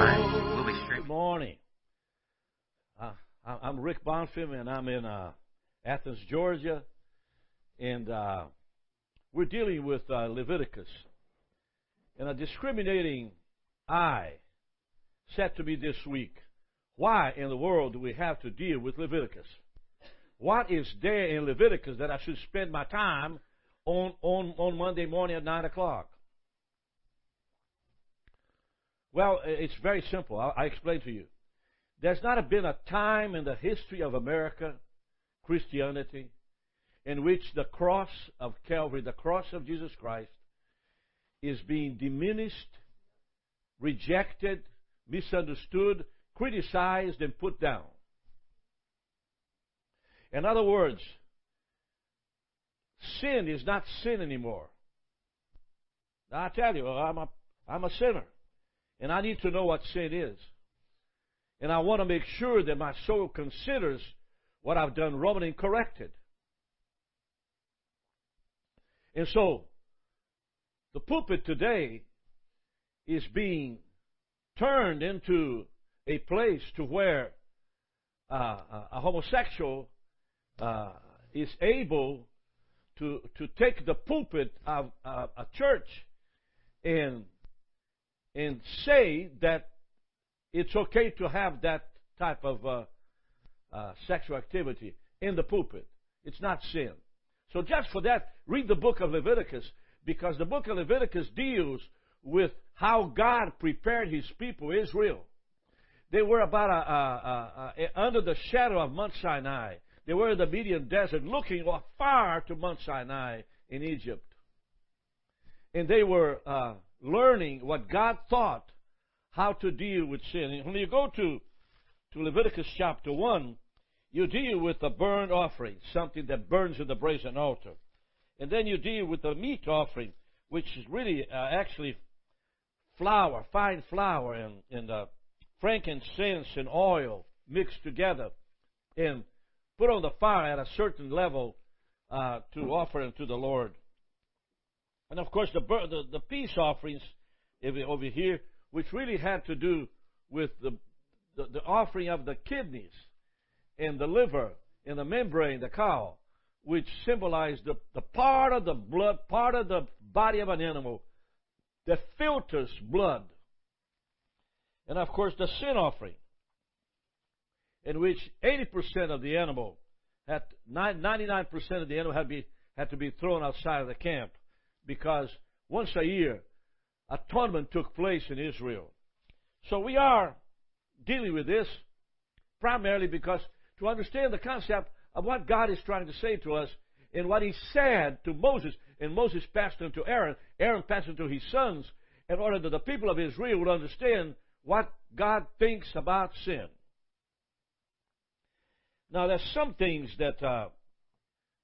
live. We'll be straight. Good morning. Uh, I- I'm Rick Bonfim, and I'm in uh, Athens, Georgia, and uh, we're dealing with uh, Leviticus. And a discriminating eye said to me this week, "Why in the world do we have to deal with Leviticus? What is there in Leviticus that I should spend my time on on on Monday morning at nine o'clock?" Well, it's very simple. I'll, I'll explain to you. There's not been a time in the history of America, Christianity, in which the cross of Calvary, the cross of Jesus Christ, is being diminished, rejected, misunderstood, criticized, and put down. In other words, sin is not sin anymore. Now, I tell you, I'm a, I'm a sinner. And I need to know what sin is. And I want to make sure that my soul considers what I've done wrong and corrected. And so, the pulpit today is being turned into a place to where uh, a homosexual uh, is able to to take the pulpit of uh, a church and and say that it's okay to have that type of uh, uh, sexual activity in the pulpit. It's not sin. So just for that, read the book of Leviticus because the book of Leviticus deals with how God prepared His people, Israel. They were about a, a, a, under the shadow of Mount Sinai. They were in the Midian desert, looking far to Mount Sinai in Egypt, and they were uh, learning what God thought how to deal with sin. When you go to, to Leviticus chapter 1, you deal with the burnt offering, something that burns in the brazen altar. And then you deal with the meat offering, which is really uh, actually flour, fine flour, and, and uh, frankincense and oil mixed together and put on the fire at a certain level uh, to offer unto the Lord. And of course, the, the, the peace offerings over here, which really had to do with the, the, the, offering of the kidneys and the liver and the membrane, the cow, which symbolized the, the part of the blood, part of the body of an animal that filters blood. And of course, the sin offering, in which 80% of the animal, had, 99% of the animal had, be, had to be thrown outside of the camp because once a year, a atonement took place in Israel. So we are dealing with this primarily because to understand the concept of what God is trying to say to us and what He said to Moses, and Moses passed on to Aaron, Aaron passed on to his sons, in order that the people of Israel would understand what God thinks about sin. Now, there's some things that uh,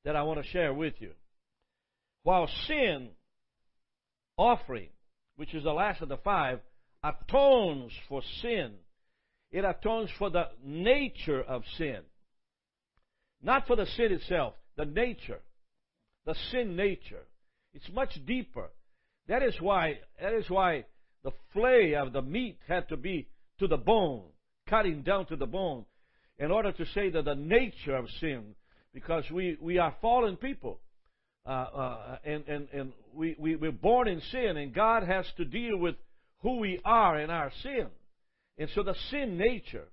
that I want to share with you. While sin offering, which is the last of the five, atones for sin, it atones for the nature of sin. Not for the sin itself, the nature. The sin nature. It's much deeper. That is why that is why the flay of the meat had to be to the bone, cutting down to the bone, in order to say that the nature of sin, because we, we are fallen people. Uh, uh, and and, and we, we, we're born in sin, and God has to deal with who we are in our sin. And so the sin nature.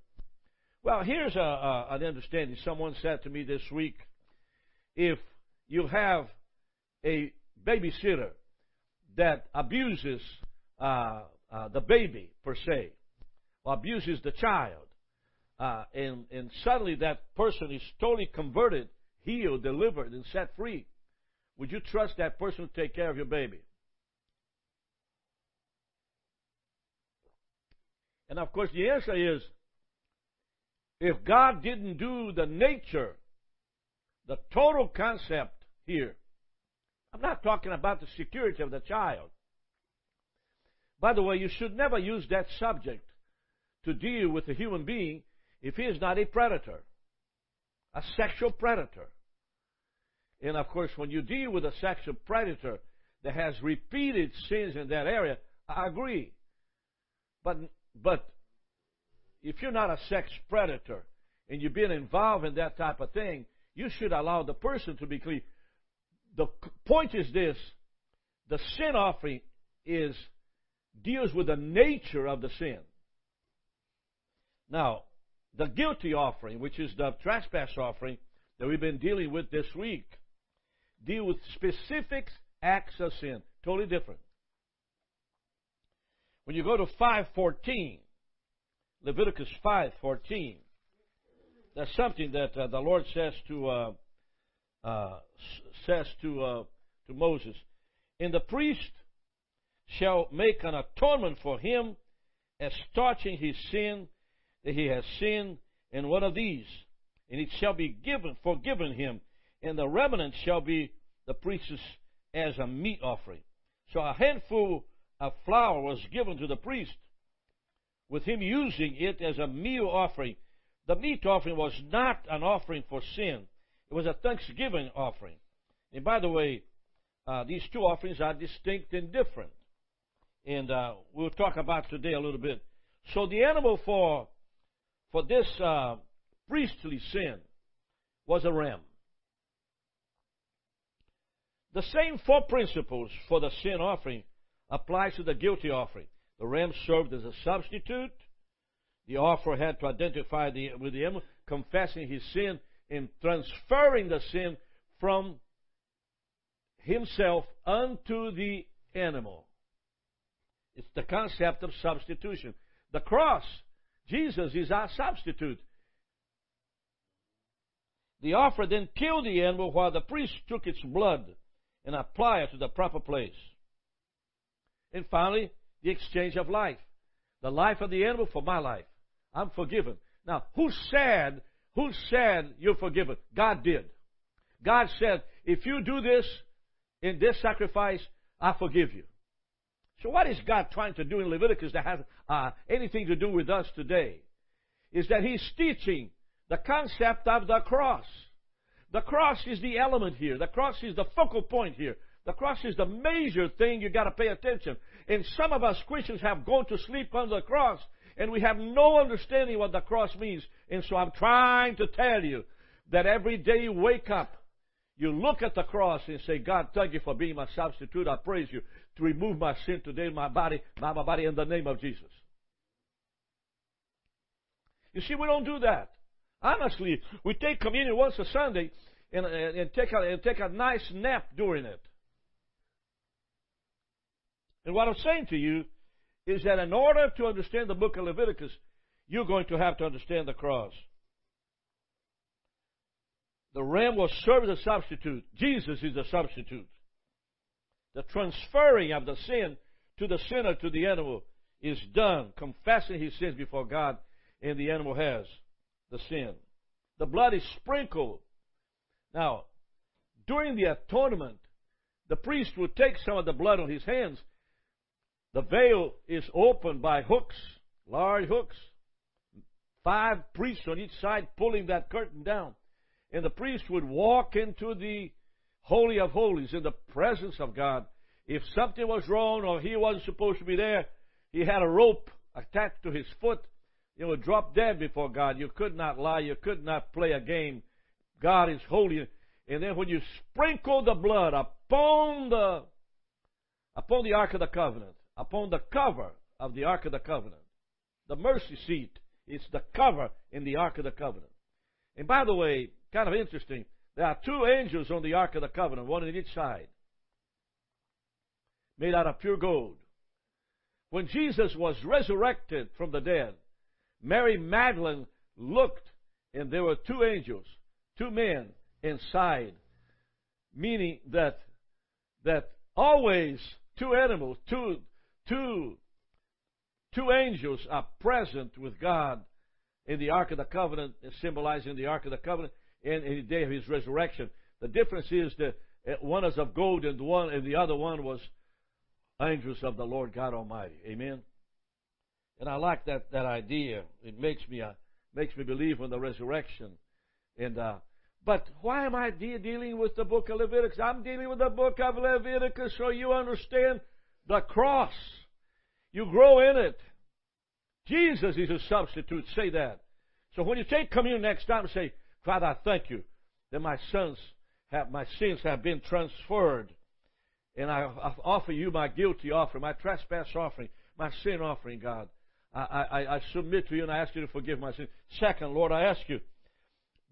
Well, here's a, a, an understanding. Someone said to me this week if you have a babysitter that abuses uh, uh, the baby, per se, or abuses the child, uh, and, and suddenly that person is totally converted, healed, delivered, and set free, would you trust that person to take care of your baby? And of course, the answer is if God didn't do the nature, the total concept here, I'm not talking about the security of the child. By the way, you should never use that subject to deal with a human being if he is not a predator, a sexual predator. And of course, when you deal with a sexual predator that has repeated sins in that area, I agree. But but if you're not a sex predator and you've been involved in that type of thing, you should allow the person to be clean. The point is this the sin offering is deals with the nature of the sin. Now, the guilty offering, which is the trespass offering that we've been dealing with this week, deal with specific acts of sin. Totally different. When you go to 514, Leviticus 5:14, that's something that uh, the Lord says to uh, uh, says to uh, to Moses, "And the priest shall make an atonement for him, as touching his sin that he has sinned in one of these, and it shall be given forgiven him, and the remnant shall be the priest's as a meat offering." So a handful of flour was given to the priest, with him using it as a meal offering. The meat offering was not an offering for sin. It was a thanksgiving offering. And by the way, uh, these two offerings are distinct and different. And uh, we'll talk about today a little bit. So the animal for for this uh, priestly sin was a ram. The same four principles for the sin offering applies to the guilty offering. The ram served as a substitute. The offerer had to identify the, with the animal, confessing his sin and transferring the sin from himself unto the animal. It's the concept of substitution. The cross, Jesus is our substitute. The offerer then killed the animal while the priest took its blood and apply it to the proper place. And finally, the exchange of life. The life of the animal for my life. I'm forgiven. Now, who said, who said you're forgiven? God did. God said, if you do this in this sacrifice, I forgive you. So what is God trying to do in Leviticus that has uh, anything to do with us today? Is that He's teaching the concept of the cross. The cross is the element here. The cross is the focal point here. The cross is the major thing you got to pay attention. And some of us Christians have gone to sleep on the cross, and we have no understanding what the cross means. And so I'm trying to tell you that every day you wake up, you look at the cross and say, God, thank you for being my substitute. I praise you to remove my sin today my body, my, my body in the name of Jesus. You see, we don't do that. Honestly, we take communion once a Sunday and, and, and, take a, and take a nice nap during it. And what I'm saying to you is that in order to understand the book of Leviticus, you're going to have to understand the cross. The ram was served as a substitute. Jesus is the substitute. The transferring of the sin to the sinner, to the animal, is done, confessing his sins before God, and the animal has the sin. The blood is sprinkled. Now, during the atonement, the priest would take some of the blood on his hands the veil is opened by hooks, large hooks. Five priests on each side pulling that curtain down. And the priest would walk into the Holy of Holies in the presence of God. If something was wrong or he wasn't supposed to be there, he had a rope attached to his foot. You would drop dead before God. You could not lie. You could not play a game. God is holy. And then when you sprinkle the blood upon the upon the Ark of the Covenant, upon the cover of the Ark of the Covenant. The mercy seat is the cover in the Ark of the Covenant. And by the way, kind of interesting, there are two angels on the Ark of the Covenant, one on each side, made out of pure gold. When Jesus was resurrected from the dead, Mary Magdalene looked, and there were two angels, two men inside, meaning that that always two animals, two two, two angels are present with God in the Ark of the Covenant, symbolizing the Ark of the Covenant, and in the day of His resurrection. The difference is that uh, one is of gold, and one and the other one was angels of the Lord God Almighty. Amen. And I like that that idea. It makes me uh, makes me believe in the resurrection. And uh, but why am I de- dealing with the book of Leviticus? I'm dealing with the book of Leviticus so you understand the cross. You grow in it. Jesus is a substitute. Say that. So when you take communion next time, say, Father, I thank you that my sons have, my sins have been transferred. And I, I offer you my guilty offering, my trespass offering, my sin offering, God. I, I, I submit to you and I ask you to forgive my sins. Second, Lord, I ask you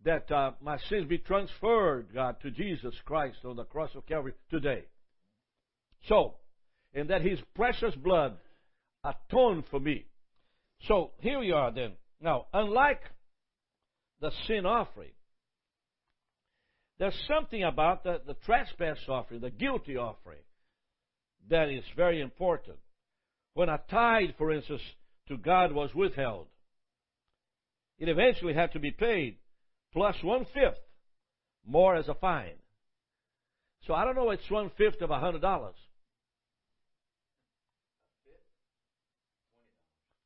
that uh, my sins be transferred, God, to Jesus Christ on the cross of Calvary today. So, and that His precious blood atoned for me. So here we are then. Now, unlike the sin offering, there's something about the, the trespass offering, the guilty offering, that is very important. When a tithe, for instance, to God was withheld, it eventually had to be paid plus one fifth more as a fine. So I don't know it's one fifth of a hundred dollars.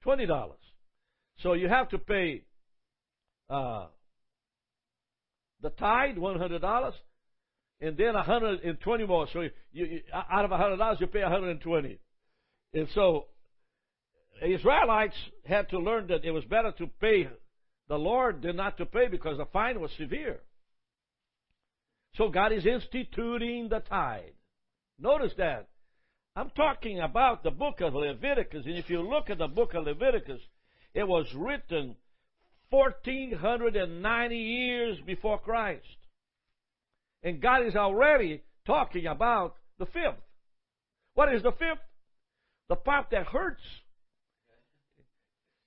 Twenty dollars. So you have to pay uh, the tithe, one hundred dollars, and then a hundred and twenty more. So you, you, out of a hundred dollars, you pay a hundred and twenty. And so Israelites had to learn that it was better to pay the Lord than not to pay because the fine was severe. So God is instituting the tithe. Notice that. I'm talking about the book of Leviticus, and if you look at the book of Leviticus, it was written 1490 years before Christ. And God is already talking about the fifth. What is the fifth? The part that hurts.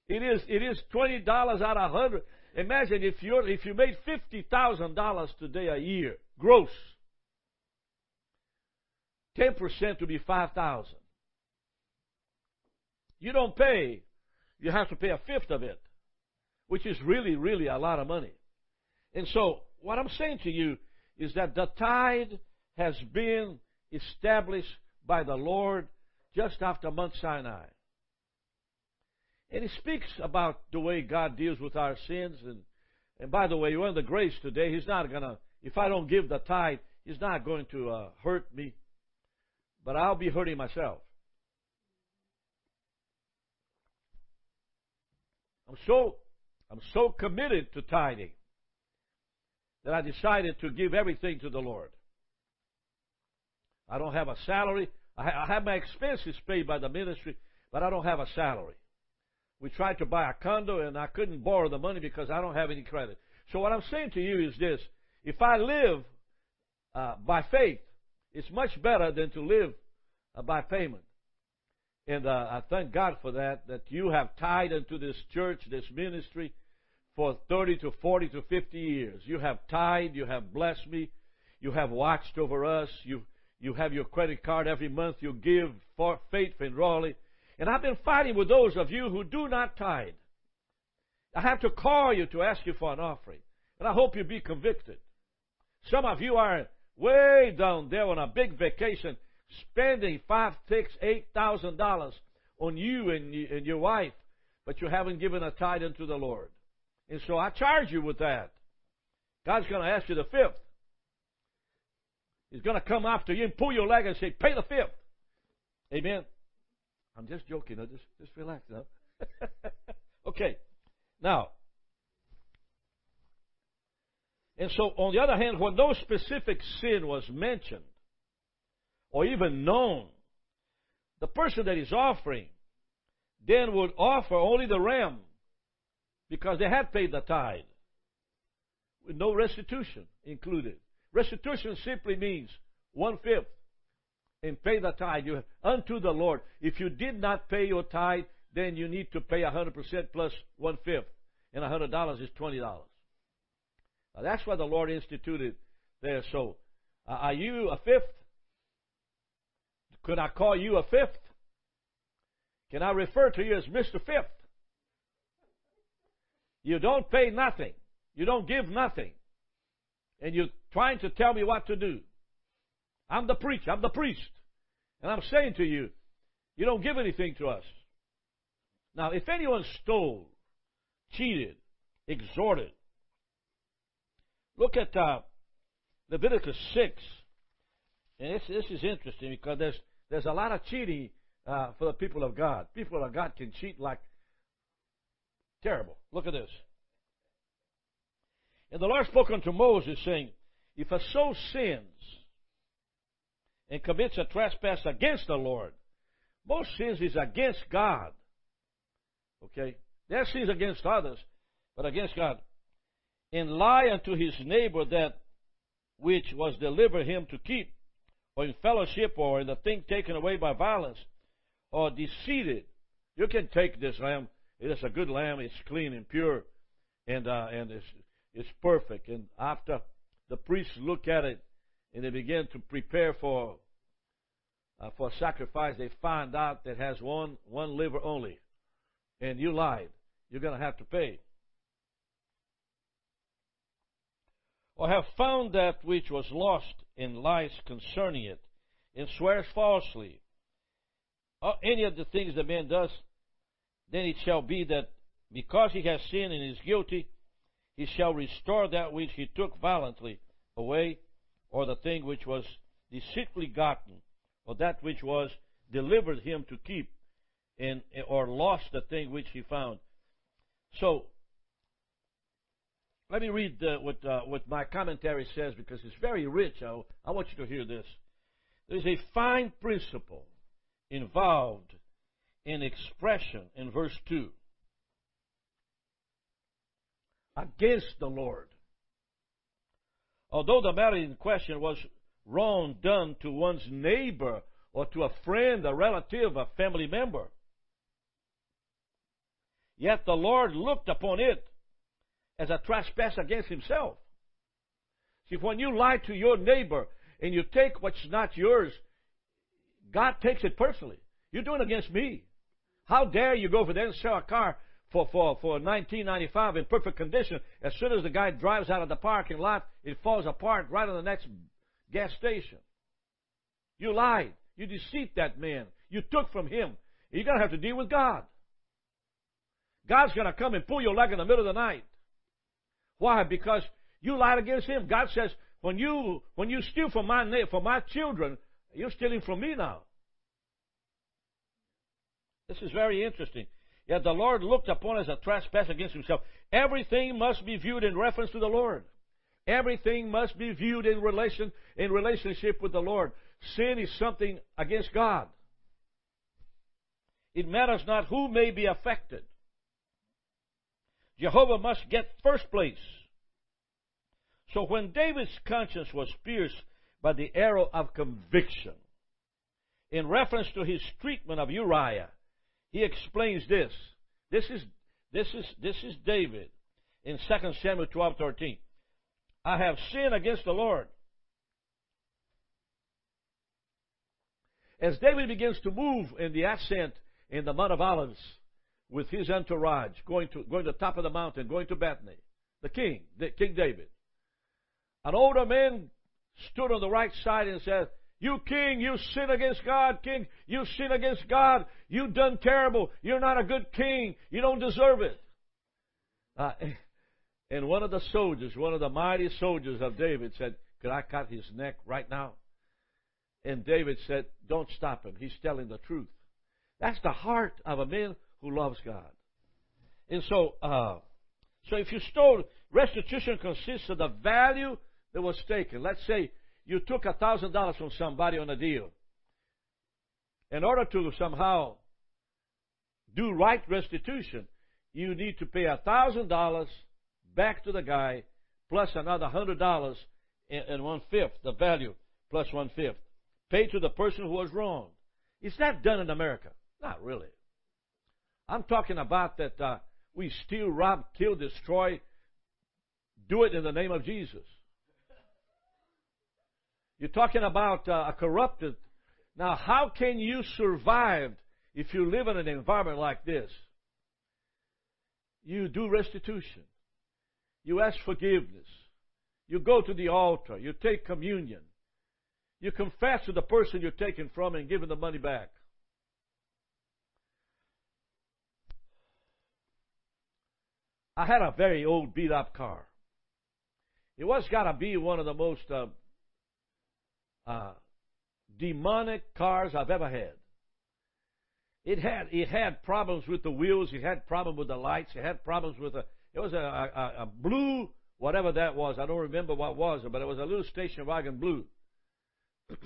It is it is twenty dollars out of hundred. Imagine if you if you made fifty thousand dollars today a year, gross. Ten percent to be five thousand. You don't pay, you have to pay a fifth of it which is really, really a lot of money. And so, what I'm saying to you is that the tithe has been established by the Lord just after Mount Sinai. And he speaks about the way God deals with our sins. And, and by the way, you're under grace today. He's not going to, if I don't give the tithe, He's not going to uh, hurt me. But I'll be hurting myself. I'm so I'm so committed to tithing that I decided to give everything to the Lord. I don't have a salary. I have my expenses paid by the ministry, but I don't have a salary. We tried to buy a condo and I couldn't borrow the money because I don't have any credit. So what I'm saying to you is this. If I live uh, by faith, it's much better than to live uh, by payment. And uh, I thank God for that, that you have tied into this church, this ministry, for 30 to 40 to 50 years. You have tied, you have blessed me, you have watched over us, you, you have your credit card every month, you give for faith and Raleigh. And I've been fighting with those of you who do not tithe. I have to call you to ask you for an offering. And I hope you be convicted. Some of you are way down there on a big vacation spending five, six, eight thousand dollars on you and, and your wife, but you haven't given a tithe unto the Lord. And so I charge you with that. God's going to ask you the fifth. He's going to come after you and pull your leg and say, pay the fifth. Amen. I'm just joking. Just, just relax now. okay. Now, and so on the other hand, when no specific sin was mentioned, or even known, the person that is offering then would offer only the ram because they had paid the tithe with no restitution included. Restitution simply means one fifth and pay the tithe you, unto the Lord. If you did not pay your tithe, then you need to pay 100% plus one fifth. And $100 is $20. Now that's what the Lord instituted there. So, uh, are you a fifth? Could I call you a fifth? Can I refer to you as Mr. Fifth? You don't pay nothing. You don't give nothing. And you're trying to tell me what to do. I'm the preacher. I'm the priest. And I'm saying to you, you don't give anything to us. Now, if anyone stole, cheated, exhorted, look at uh, Leviticus 6. And this, is interesting because there's, there's a lot of cheating uh, for the people of God. People of God can cheat like Terrible. Look at this. And the Lord spoke unto Moses, saying, If a soul sins and commits a trespass against the Lord, most sins is against God. Okay? There sins against others, but against God. And lie unto his neighbor that which was delivered him to keep, or in fellowship, or in the thing taken away by violence, or deceived. You can take this lamb. It is a good lamb. It's clean and pure, and uh, and it's it's perfect. And after the priests look at it and they begin to prepare for uh, for sacrifice, they find out that has one one liver only, and you lied. You're going to have to pay. Or have found that which was lost in lies concerning it, and swears falsely. Or any of the things the man does, then it shall be that because he has sinned and is guilty, he shall restore that which he took violently away, or the thing which was deceitfully gotten, or that which was delivered him to keep, and, or lost the thing which he found. So, let me read uh, what, uh, what my commentary says because it's very rich. I, I want you to hear this. There's a fine principle involved in expression in verse 2 against the Lord. Although the matter in question was wrong done to one's neighbor or to a friend, a relative, a family member, yet the Lord looked upon it as a trespass against himself. See, when you lie to your neighbor and you take what's not yours, God takes it personally. You're doing against me. How dare you go over there and sell a car for, for, for 1995 in perfect condition. As soon as the guy drives out of the parking lot, it falls apart right on the next gas station. You lied. You deceived that man. You took from him. You're going to have to deal with God. God's going to come and pull your leg in the middle of the night. Why? Because you lied against him. God says, when you when you steal from my from my children, you're stealing from me now. This is very interesting. Yet the Lord looked upon as a trespass against himself. Everything must be viewed in reference to the Lord. Everything must be viewed in relation in relationship with the Lord. Sin is something against God. It matters not who may be affected. Jehovah must get first place. So when David's conscience was pierced by the arrow of conviction, in reference to his treatment of Uriah, he explains this. This is this is this is David in 2 Samuel 12:13. I have sinned against the Lord. As David begins to move in the ascent in the Mount of Olives with his entourage, going to going to the top of the mountain, going to Bethany, the king, the, King David, an older man stood on the right side and said, you king, you sin against God, king. You sin against God. You've done terrible. You're not a good king. You don't deserve it. Uh, and one of the soldiers, one of the mighty soldiers of David said, Could I cut his neck right now? And David said, Don't stop him. He's telling the truth. That's the heart of a man who loves God. And so, uh, so if you stole, restitution consists of the value that was taken. Let's say you took a thousand dollars from somebody on a deal. In order to somehow do right restitution, you need to pay a thousand dollars back to the guy plus another hundred dollars and one fifth the value plus one fifth. Pay to the person who was wronged. Is that done in America? Not really. I'm talking about that uh, we steal, rob, kill, destroy. Do it in the name of Jesus. You're talking about uh, a corrupted. Now, how can you survive if you live in an environment like this? You do restitution. You ask forgiveness. You go to the altar. You take communion. You confess to the person you're taking from and giving the money back. I had a very old beat up car. It was got to be one of the most uh, uh, demonic cars I've ever had. it had it had problems with the wheels. It had problems with the lights. It had problems with a. It was a, a, a blue whatever that was. I don't remember what it was, but it was a little station wagon blue.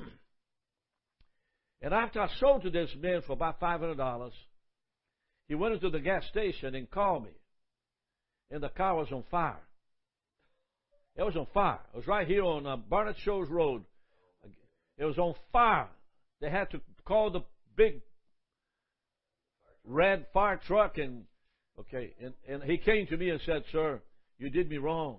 and after I sold to this man for about five hundred dollars, he went into the gas station and called me. And the car was on fire. It was on fire. It was right here on uh, Barnett Shoals Road. It was on fire. They had to call the big red fire truck and okay and, and he came to me and said, Sir, you did me wrong.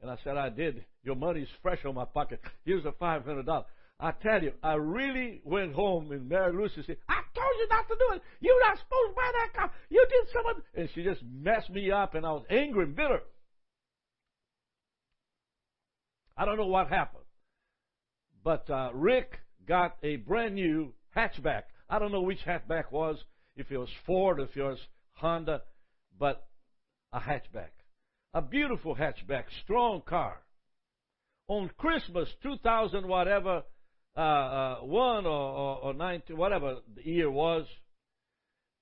And I said, I did. Your money's fresh on my pocket. Here's the five hundred dollars. I tell you, I really went home and Mary Lucy said, I told you not to do it. You're not supposed to buy that car. You did something. And she just messed me up and I was angry and bitter. I don't know what happened. But uh, Rick got a brand new hatchback. I don't know which hatchback was, if it was Ford, if it was Honda, but a hatchback. A beautiful hatchback, strong car. On Christmas 2000, whatever, uh, uh, 1 or, or, or 19, whatever the year was,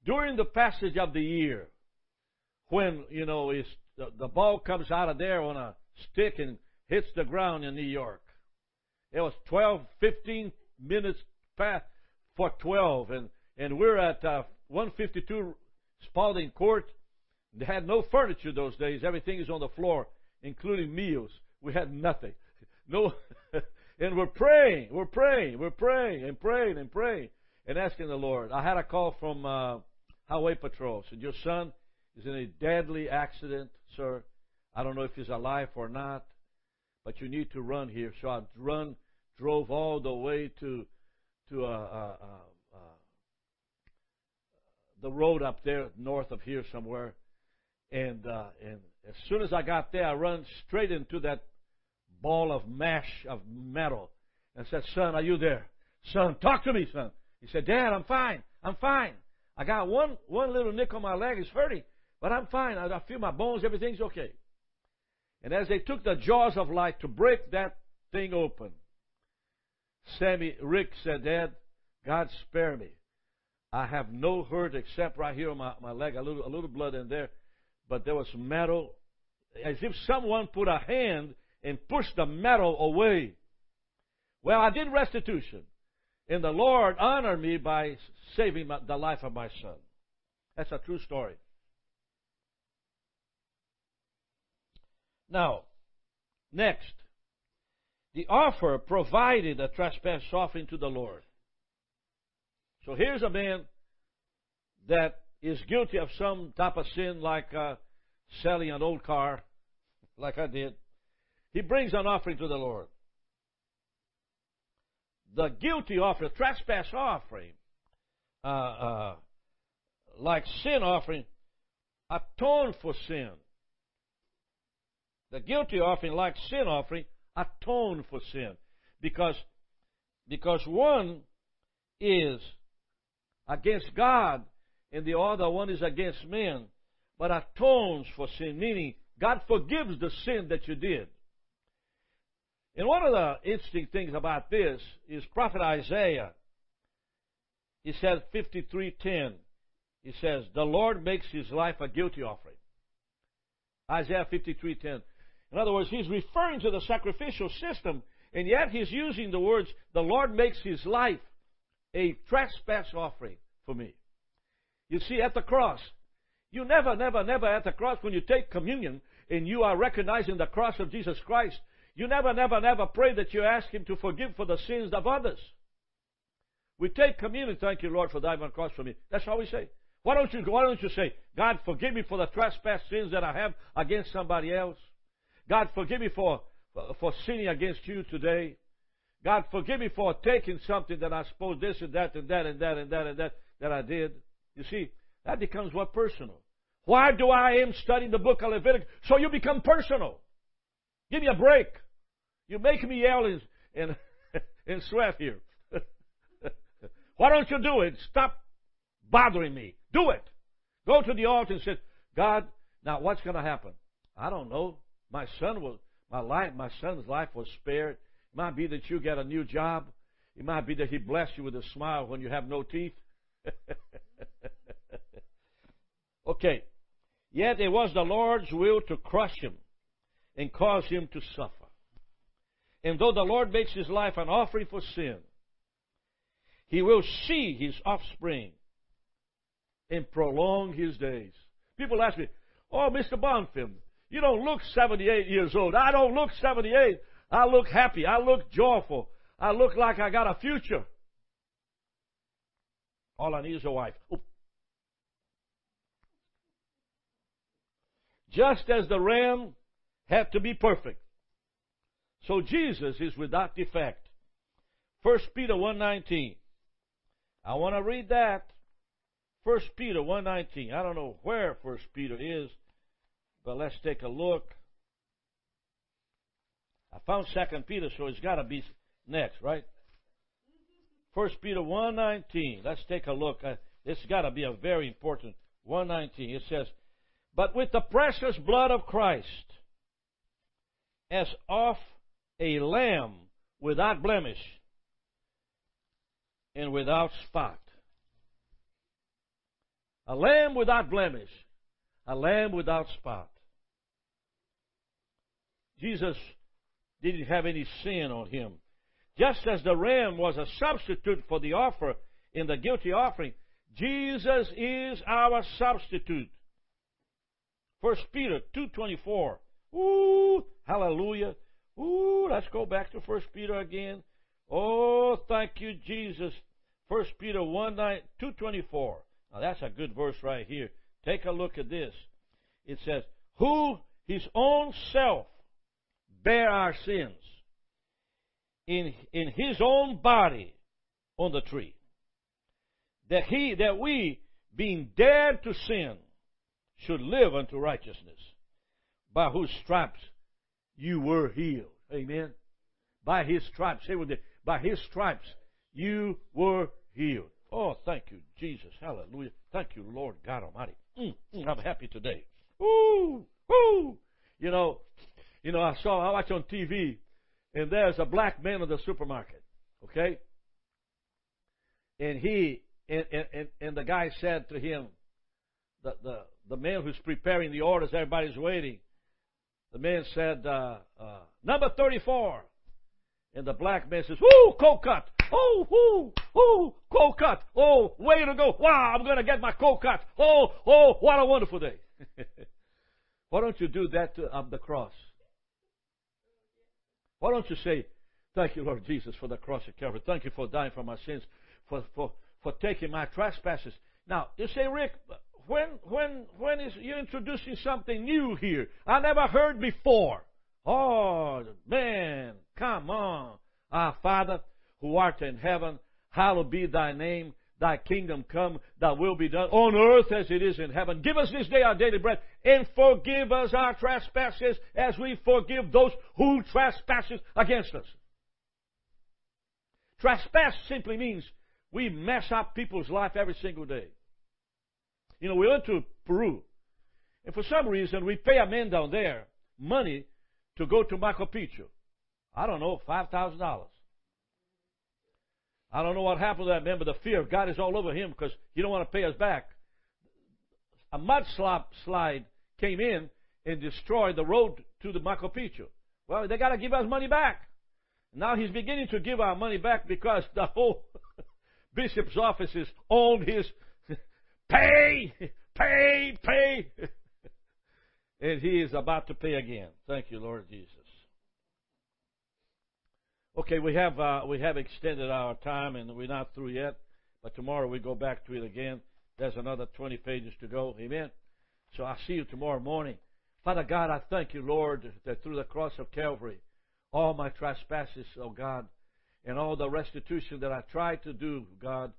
during the passage of the year, when, you know, the, the ball comes out of there on a stick and hits the ground in New York. It was 12, 15 minutes past for 12, and, and we're at uh, 152 Spalding Court. They had no furniture those days. Everything is on the floor, including meals. We had nothing. No, and we're praying, we're praying, we're praying and praying and praying and asking the Lord. I had a call from uh, Highway Patrol. Said your son is in a deadly accident, sir. I don't know if he's alive or not, but you need to run here. So I run, drove all the way to to uh, uh, uh, the road up there north of here somewhere, and and as soon as I got there, I run straight into that ball of mash of metal and said, "Son, are you there? Son, talk to me, son." He said, "Dad, I'm fine. I'm fine. I got one one little nick on my leg. It's hurting, but I'm fine. I, I feel my bones. Everything's okay." And as they took the jaws of life to break that thing open, Sammy Rick said, Dad, God spare me. I have no hurt except right here on my, my leg, a little, a little blood in there. But there was metal, as if someone put a hand and pushed the metal away. Well, I did restitution. And the Lord honored me by saving my, the life of my son. That's a true story. Now, next, the offer provided a trespass offering to the Lord. So here's a man that is guilty of some type of sin, like uh, selling an old car, like I did. He brings an offering to the Lord. The guilty offering, trespass offering, uh, uh, like sin offering, atone for sin. The guilty offering, like sin offering, atone for sin. Because, because one is against God and the other one is against men, but atones for sin, meaning God forgives the sin that you did. And one of the interesting things about this is Prophet Isaiah. He says 53:10. He says, "The Lord makes his life a guilty offering." Isaiah 53:10. In other words, he's referring to the sacrificial system, and yet he's using the words, the Lord makes his life a trespass offering for me. You see, at the cross, you never, never, never at the cross, when you take communion and you are recognizing the cross of Jesus Christ, you never, never, never pray that you ask Him to forgive for the sins of others. We take communion, thank you, Lord, for dying on the cross for me. That's how we say. Why don't you, why don't you say, God, forgive me for the trespass sins that I have against somebody else? God, forgive me for, for sinning against you today. God, forgive me for taking something that I suppose this and that and that and that and that and that that I did. You see, that becomes what personal. Why do I am studying the book of Leviticus? So you become personal. Give me a break. You make me yell and, and, and sweat here. Why don't you do it? Stop bothering me. Do it. Go to the altar and say, God, now what's going to happen? I don't know. My son was my life. My son's life was spared. It might be that you get a new job. It might be that he blessed you with a smile when you have no teeth. okay. Yet it was the Lord's will to crush him and cause him to suffer. And though the Lord makes his life an offering for sin, he will see his offspring and prolong his days. People ask me, Oh, Mr. Bonfim, you don't look 78 years old. I don't look 78. I look happy. I look joyful. I look like I got a future. All I need is a wife. Oh. Just as the ram had to be perfect, so Jesus is without defect. 1 Peter 1.19. I want to read that. 1 Peter 1.19. I don't know where 1 Peter is, but let's take a look. I found 2 Peter, so it's got to be next, right? 1 Peter 1.19. Let's take a look. Uh, this got to be a very important 119. It says, But with the precious blood of Christ, as of a lamb without blemish and without spot. A lamb without blemish, a lamb without spot. Jesus didn't have any sin on him. Just as the ram was a substitute for the offer in the guilty offering, Jesus is our substitute. First Peter 2.24. Ooh, hallelujah. Ooh, let's go back to First Peter again. Oh, thank you, Jesus. First Peter 1 9, 224. Now that's a good verse right here. Take a look at this. It says, Who his own self bear our sins in, in his own body on the tree. That he, that we, being dead to sin, should live unto righteousness, by whose stripes you were healed. Amen. By his stripes, say with it, by his stripes you were healed. Oh, thank you, Jesus. Hallelujah. Thank you, Lord God Almighty. Mm, mm, I'm happy today. Ooh, ooh. You know, you know, I saw, I watch on TV, and there's a black man in the supermarket. Okay? And he, and, and, and the guy said to him, the, the, the man who's preparing the orders, everybody's waiting. The man said, uh, uh, number 34. And the black man says, Whoo, cold cut. Oh, whoo, whoo, cold cut. Oh, way to go. Wow, I'm going to get my cold cut. Oh, oh, what a wonderful day. Why don't you do that to, on the cross? Why don't you say, Thank you, Lord Jesus, for the cross of Calvary. Thank you for dying for my sins, for, for, for taking my trespasses. Now, you say, Rick, when when when is you introducing something new here? I never heard before. Oh man, come on. Our Father who art in heaven, hallowed be thy name. Thy kingdom come, thy will be done on earth as it is in heaven. Give us this day our daily bread, and forgive us our trespasses as we forgive those who trespasses against us. Trespass simply means we mess up people's life every single day. You know, we went to Peru, and for some reason we pay a man down there money to go to Machu Picchu. I don't know, five thousand dollars. I don't know what happened to that man, but the fear of God is all over him because he don't want to pay us back. A mudslide came in and destroyed the road to the Machu Picchu. Well, they got to give us money back. Now he's beginning to give our money back because the whole bishop's office is on his Pay! Pay! Pay! and he is about to pay again. Thank you, Lord Jesus. Okay, we have uh, we have extended our time, and we're not through yet. But tomorrow we go back to it again. There's another 20 pages to go. Amen. So I'll see you tomorrow morning. Father God, I thank you, Lord, that through the cross of Calvary, all my trespasses, oh God, and all the restitution that I tried to do, God,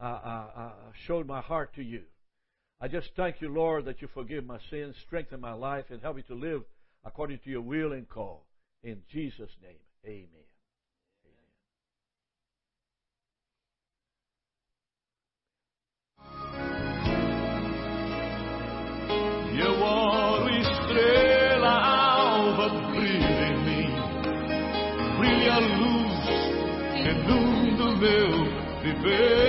uh, uh, uh, showed my heart to you. I just thank you, Lord, that you forgive my sins, strengthen my life, and help me to live according to your will and call. In Jesus' name, amen. Luz,